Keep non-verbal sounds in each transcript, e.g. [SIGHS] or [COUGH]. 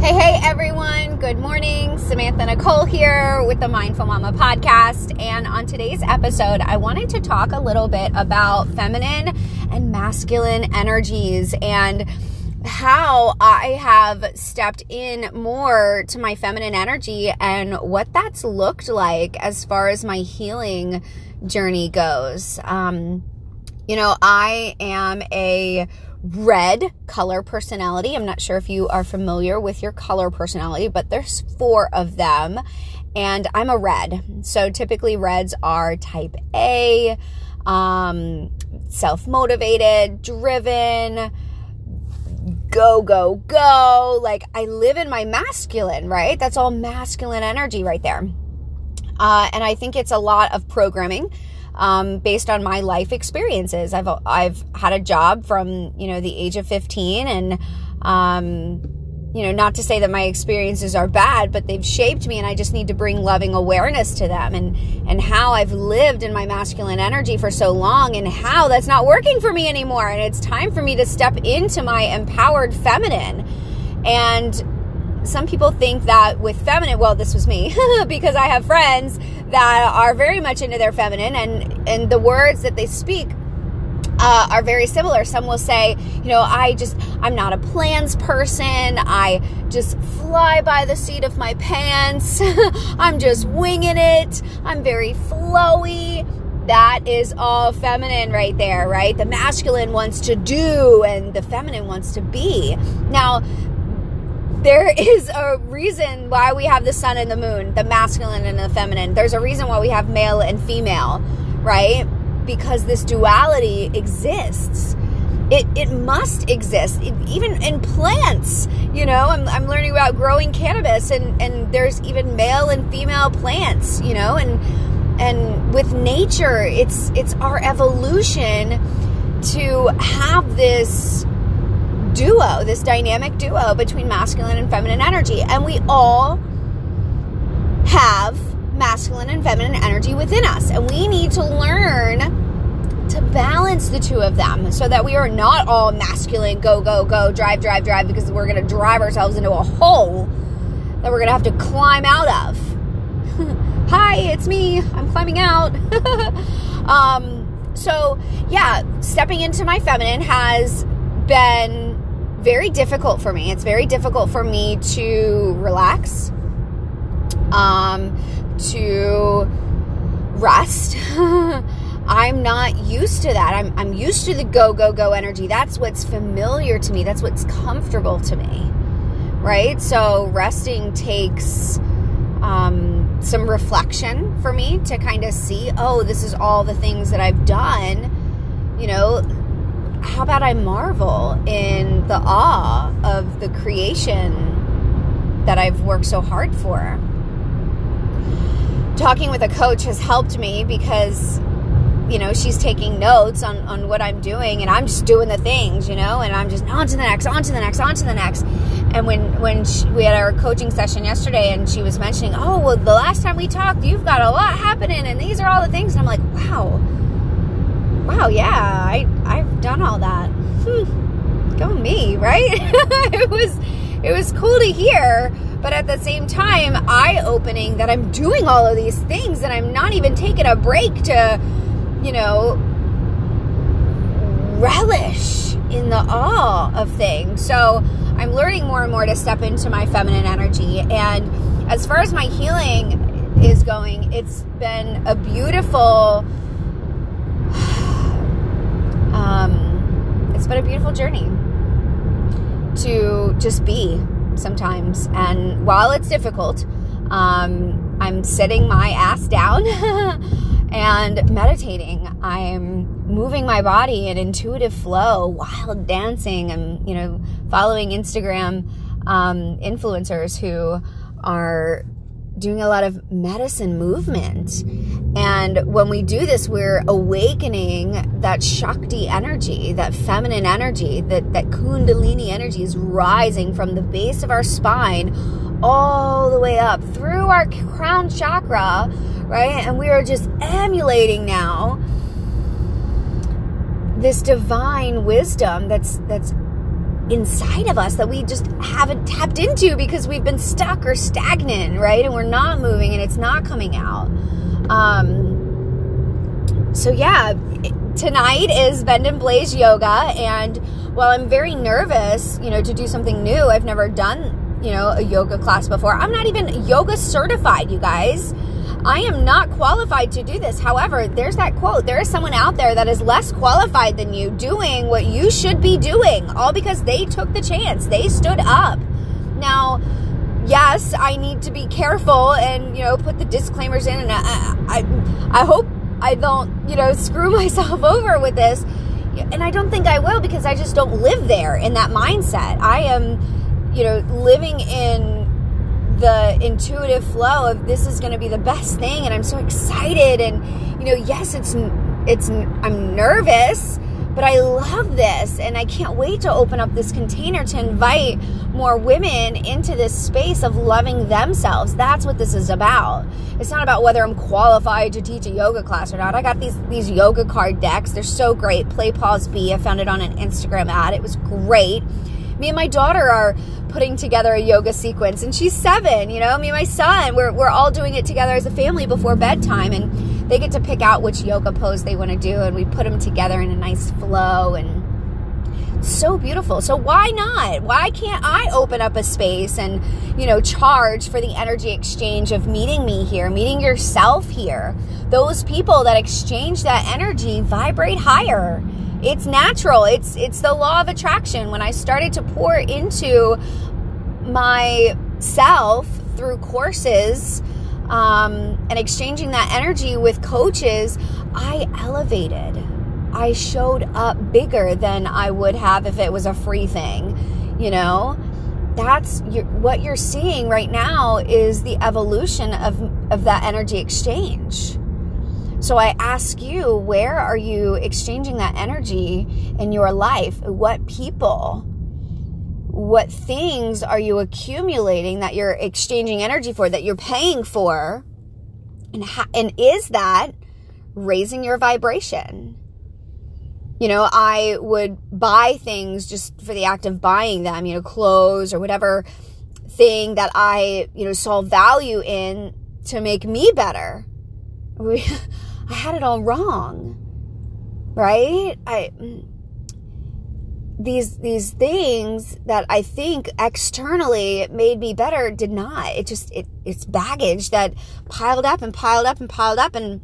Hey, hey, everyone. Good morning. Samantha Nicole here with the Mindful Mama podcast. And on today's episode, I wanted to talk a little bit about feminine and masculine energies and how I have stepped in more to my feminine energy and what that's looked like as far as my healing journey goes. Um, you know, I am a red color personality. I'm not sure if you are familiar with your color personality, but there's four of them. And I'm a red. So typically, reds are type A, um, self motivated, driven, go, go, go. Like I live in my masculine, right? That's all masculine energy right there. Uh, and I think it's a lot of programming um, based on my life experiences. I've I've had a job from you know the age of 15 and um, you know not to say that my experiences are bad but they've shaped me and I just need to bring loving awareness to them and and how I've lived in my masculine energy for so long and how that's not working for me anymore and it's time for me to step into my empowered feminine and some people think that with feminine, well, this was me [LAUGHS] because I have friends that are very much into their feminine and and the words that they speak uh, are very similar. Some will say, you know, I just, I'm not a plans person. I just fly by the seat of my pants. [LAUGHS] I'm just winging it. I'm very flowy. That is all feminine right there, right? The masculine wants to do and the feminine wants to be. Now, there is a reason why we have the sun and the moon, the masculine and the feminine. There's a reason why we have male and female, right? Because this duality exists. It, it must exist it, even in plants you know I'm, I'm learning about growing cannabis and, and there's even male and female plants you know and and with nature it's it's our evolution to have this duo, this dynamic duo between masculine and feminine energy. And we all have masculine and feminine energy within us. And we need to learn to balance the two of them so that we are not all masculine, go, go, go, drive, drive, drive, because we're going to drive ourselves into a hole that we're going to have to climb out of. [LAUGHS] Hi, it's me. I'm climbing out. [LAUGHS] um, so, yeah, stepping into my feminine has been very difficult for me. It's very difficult for me to relax, um, to rest. [LAUGHS] I'm not used to that. I'm, I'm used to the go, go, go energy. That's what's familiar to me. That's what's comfortable to me. Right? So resting takes um, some reflection for me to kind of see, oh, this is all the things that I've done. You know, how about I marvel in the awe of the creation that I've worked so hard for? Talking with a coach has helped me because, you know, she's taking notes on, on what I'm doing and I'm just doing the things, you know, and I'm just on to the next, on to the next, on to the next. And when, when she, we had our coaching session yesterday and she was mentioning, oh, well, the last time we talked, you've got a lot happening and these are all the things. And I'm like, wow wow, yeah, I I've done all that. Hmm, go me, right? [LAUGHS] it was it was cool to hear, but at the same time, eye opening that I'm doing all of these things and I'm not even taking a break to, you know, relish in the awe of things. So I'm learning more and more to step into my feminine energy. And as far as my healing is going, it's been a beautiful um, it's been a beautiful journey to just be sometimes. And while it's difficult, um, I'm sitting my ass down [LAUGHS] and meditating. I'm moving my body in intuitive flow, wild dancing. I'm, you know, following Instagram um, influencers who are doing a lot of medicine movement. And when we do this, we're awakening that Shakti energy, that feminine energy, that, that Kundalini energy is rising from the base of our spine all the way up through our crown chakra, right? And we are just emulating now this divine wisdom that's that's inside of us that we just haven't tapped into because we've been stuck or stagnant, right? And we're not moving and it's not coming out. Um, so, yeah, tonight is Bend and Blaze Yoga. And while I'm very nervous, you know, to do something new, I've never done, you know, a yoga class before. I'm not even yoga certified, you guys. I am not qualified to do this. However, there's that quote there is someone out there that is less qualified than you doing what you should be doing, all because they took the chance. They stood up. Now, yes, I need to be careful and, you know, put the disclaimers in. And I, I, I hope I don't, you know, [LAUGHS] screw myself over with this. And I don't think I will because I just don't live there in that mindset. I am, you know, living in the intuitive flow of this is going to be the best thing and I'm so excited and you know yes it's it's I'm nervous but I love this and I can't wait to open up this container to invite more women into this space of loving themselves. That's what this is about. It's not about whether I'm qualified to teach a yoga class or not. I got these these yoga card decks. They're so great. Play pause B. I found it on an Instagram ad. It was great me and my daughter are putting together a yoga sequence and she's seven you know me and my son we're, we're all doing it together as a family before bedtime and they get to pick out which yoga pose they want to do and we put them together in a nice flow and so beautiful. So why not? Why can't I open up a space and, you know, charge for the energy exchange of meeting me here, meeting yourself here? Those people that exchange that energy vibrate higher it's natural. It's it's the law of attraction. When I started to pour into myself through courses um, and exchanging that energy with coaches, I elevated. I showed up bigger than I would have if it was a free thing. You know, that's your, what you're seeing right now is the evolution of of that energy exchange. So I ask you, where are you exchanging that energy in your life? What people? What things are you accumulating that you're exchanging energy for, that you're paying for? And, ha- and is that raising your vibration? You know, I would buy things just for the act of buying them, you know, clothes or whatever thing that I, you know, saw value in to make me better. [LAUGHS] We, I had it all wrong. Right? I these these things that I think externally made me better did not. It just it it's baggage that piled up and piled up and piled up and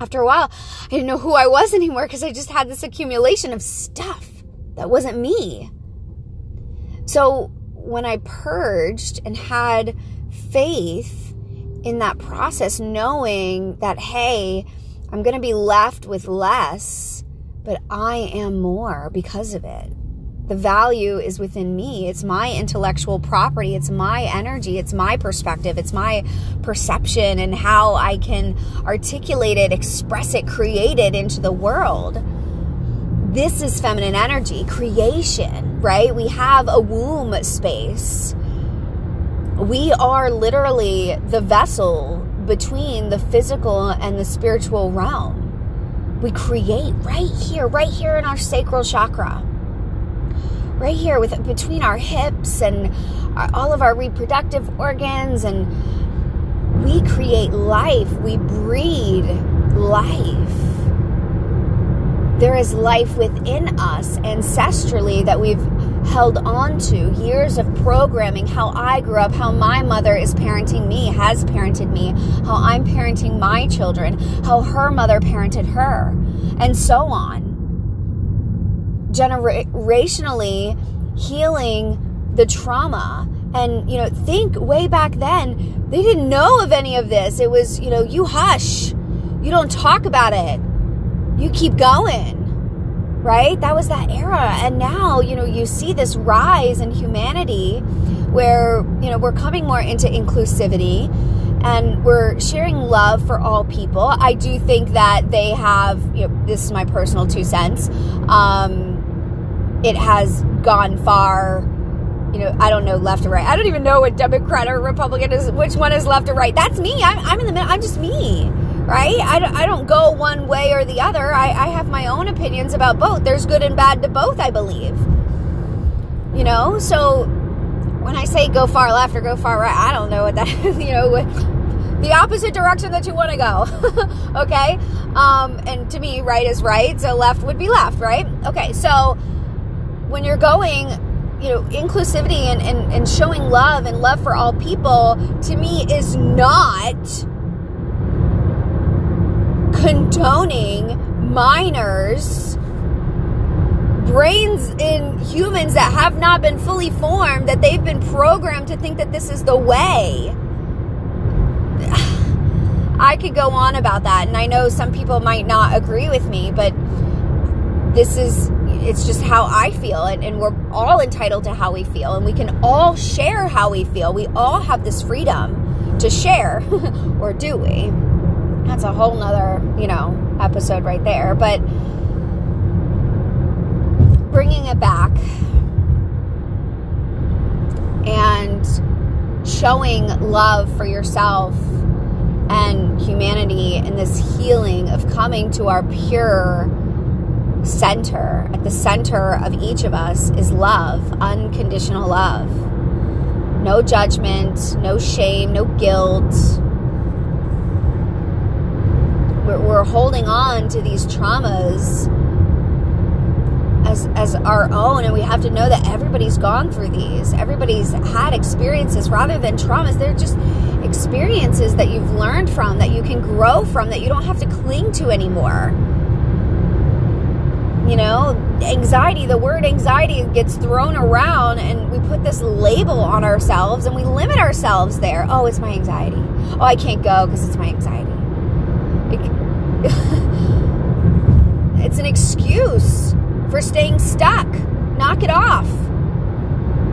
after a while I didn't know who I was [LAUGHS] anymore because I just had this accumulation of stuff that wasn't me. So when I purged and had faith in that process knowing that hey, I'm going to be left with less, but I am more because of it. The value is within me. It's my intellectual property. It's my energy. It's my perspective. It's my perception and how I can articulate it, express it, create it into the world. This is feminine energy, creation, right? We have a womb space. We are literally the vessel between the physical and the spiritual realm. We create right here, right here in our sacral chakra. Right here with between our hips and our, all of our reproductive organs and we create life. We breed life there is life within us ancestrally that we've held on to years of programming how i grew up how my mother is parenting me has parented me how i'm parenting my children how her mother parented her and so on. Generationally healing the trauma. And you know think way back then they didn't know of any of this. It was you know you hush. You don't talk about it. You keep going right that was that era and now you know you see this rise in humanity where you know we're coming more into inclusivity and we're sharing love for all people i do think that they have you know this is my personal two cents um it has gone far you know, I don't know left or right. I don't even know what Democrat or Republican is, which one is left or right. That's me. I'm, I'm in the middle. I'm just me right? I don't, I don't go one way or the other. I, I have my own opinions about both. There's good and bad to both, I believe. You know, so when I say go far left or go far right, I don't know what that [LAUGHS] you know the opposite direction that you want to go. [LAUGHS] okay, um, and to me, right is right, so left would be left, right? Okay, so when you're going you know, inclusivity and, and, and showing love and love for all people to me is not condoning minors brains in humans that have not been fully formed that they've been programmed to think that this is the way [SIGHS] i could go on about that and i know some people might not agree with me but this is it's just how I feel, and, and, we're all entitled to how we feel, and we can all share how we feel. We all have this freedom to share, [LAUGHS] or do we? That's a whole nother, you know, episode right there. But bringing it back and showing love for yourself and humanity and this healing of coming to our pure center, at the center of each of us is love, unconditional love. No judgment, no shame, no guilt. We're, we're holding on to these traumas as, as our own, and we have to know that everybody's gone through these. Everybody's had experiences rather than traumas. They're just experiences that you've learned from, that you can grow from, that you don't have to cling to anymore you know, anxiety, the word anxiety gets thrown around and we put this label on ourselves and we limit ourselves there. Oh, it's my anxiety. Oh, I can't go because it's my anxiety. [LAUGHS] it's an excuse for staying stuck. Knock it off.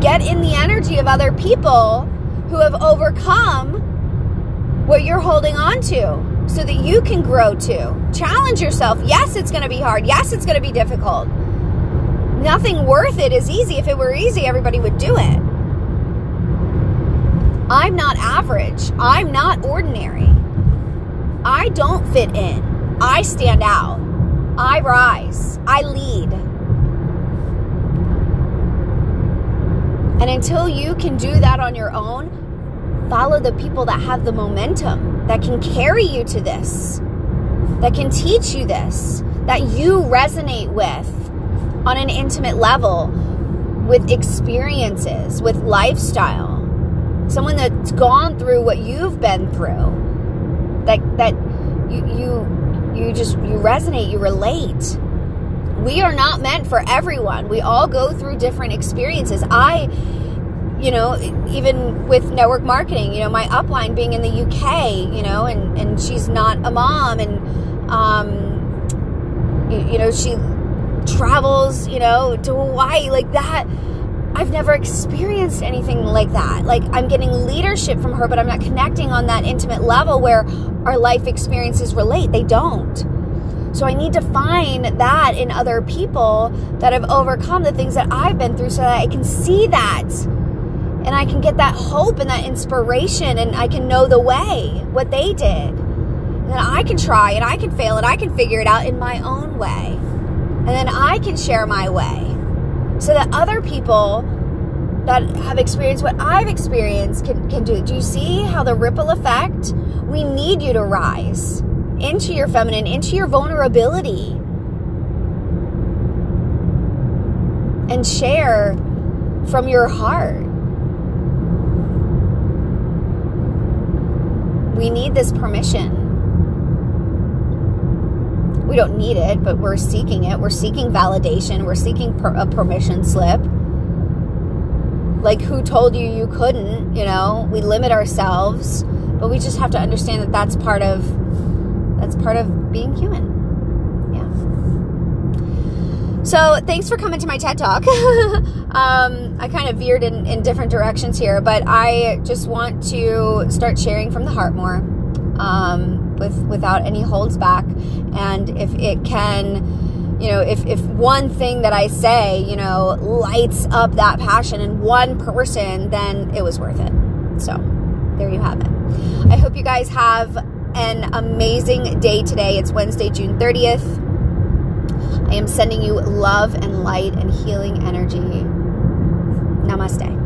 Get in the energy of other people who have overcome what you're holding on to so that you can grow too. Challenge yourself. Yes, it's going to be hard. Yes, it's going to be difficult. Nothing worth it is easy. If it were easy, everybody would do it. I'm not average. I'm not ordinary. I don't fit in. I stand out. I rise. I lead. And until you can do that on your own, follow the people that have the momentum, that can carry you to this, that can teach you this, that you resonate with on an intimate level with experiences, with lifestyle. Someone that's gone through what you've been through. That that you you you just you resonate, you relate. We are not meant for everyone. We all go through different experiences. I you know, even with network marketing, you know, my upline being in the UK, you know, and, and she's not a mom and, um, you, you know, she travels, you know, to Hawaii like that. I've never experienced anything like that. Like, I'm getting leadership from her, but I'm not connecting on that intimate level where our life experiences relate. They don't. So I need to find that in other people that have overcome the things that I've been through so that I can see that and I can get that hope and that inspiration and I can know the way, what they did. And then I can try and I can fail and I can figure it out in my own way. And then I can share my way so that other people that have experienced what I've experienced can, can do. It. Do you see how the ripple effect? We need you to rise into your feminine, into your vulnerability, and share from your heart. We need this permission. We don't need it, but we're seeking it. We're seeking validation. We're seeking per- a permission slip. Like, who told you you couldn't? You know, we limit ourselves, but we just have to understand that that's part of that's part of being human. Yeah. So thanks for coming to my TED Talk. [LAUGHS] um, I kind of veered in, in different directions here, but I just want to start sharing from the heart more, um, with without any holds back. And if it can, you know, if if one thing that I say, you know, lights up that passion in one person, then it was worth it. So there you have it. I hope you guys have an amazing day today. It's Wednesday, June 30th. I am sending you love and light and healing energy Namaste.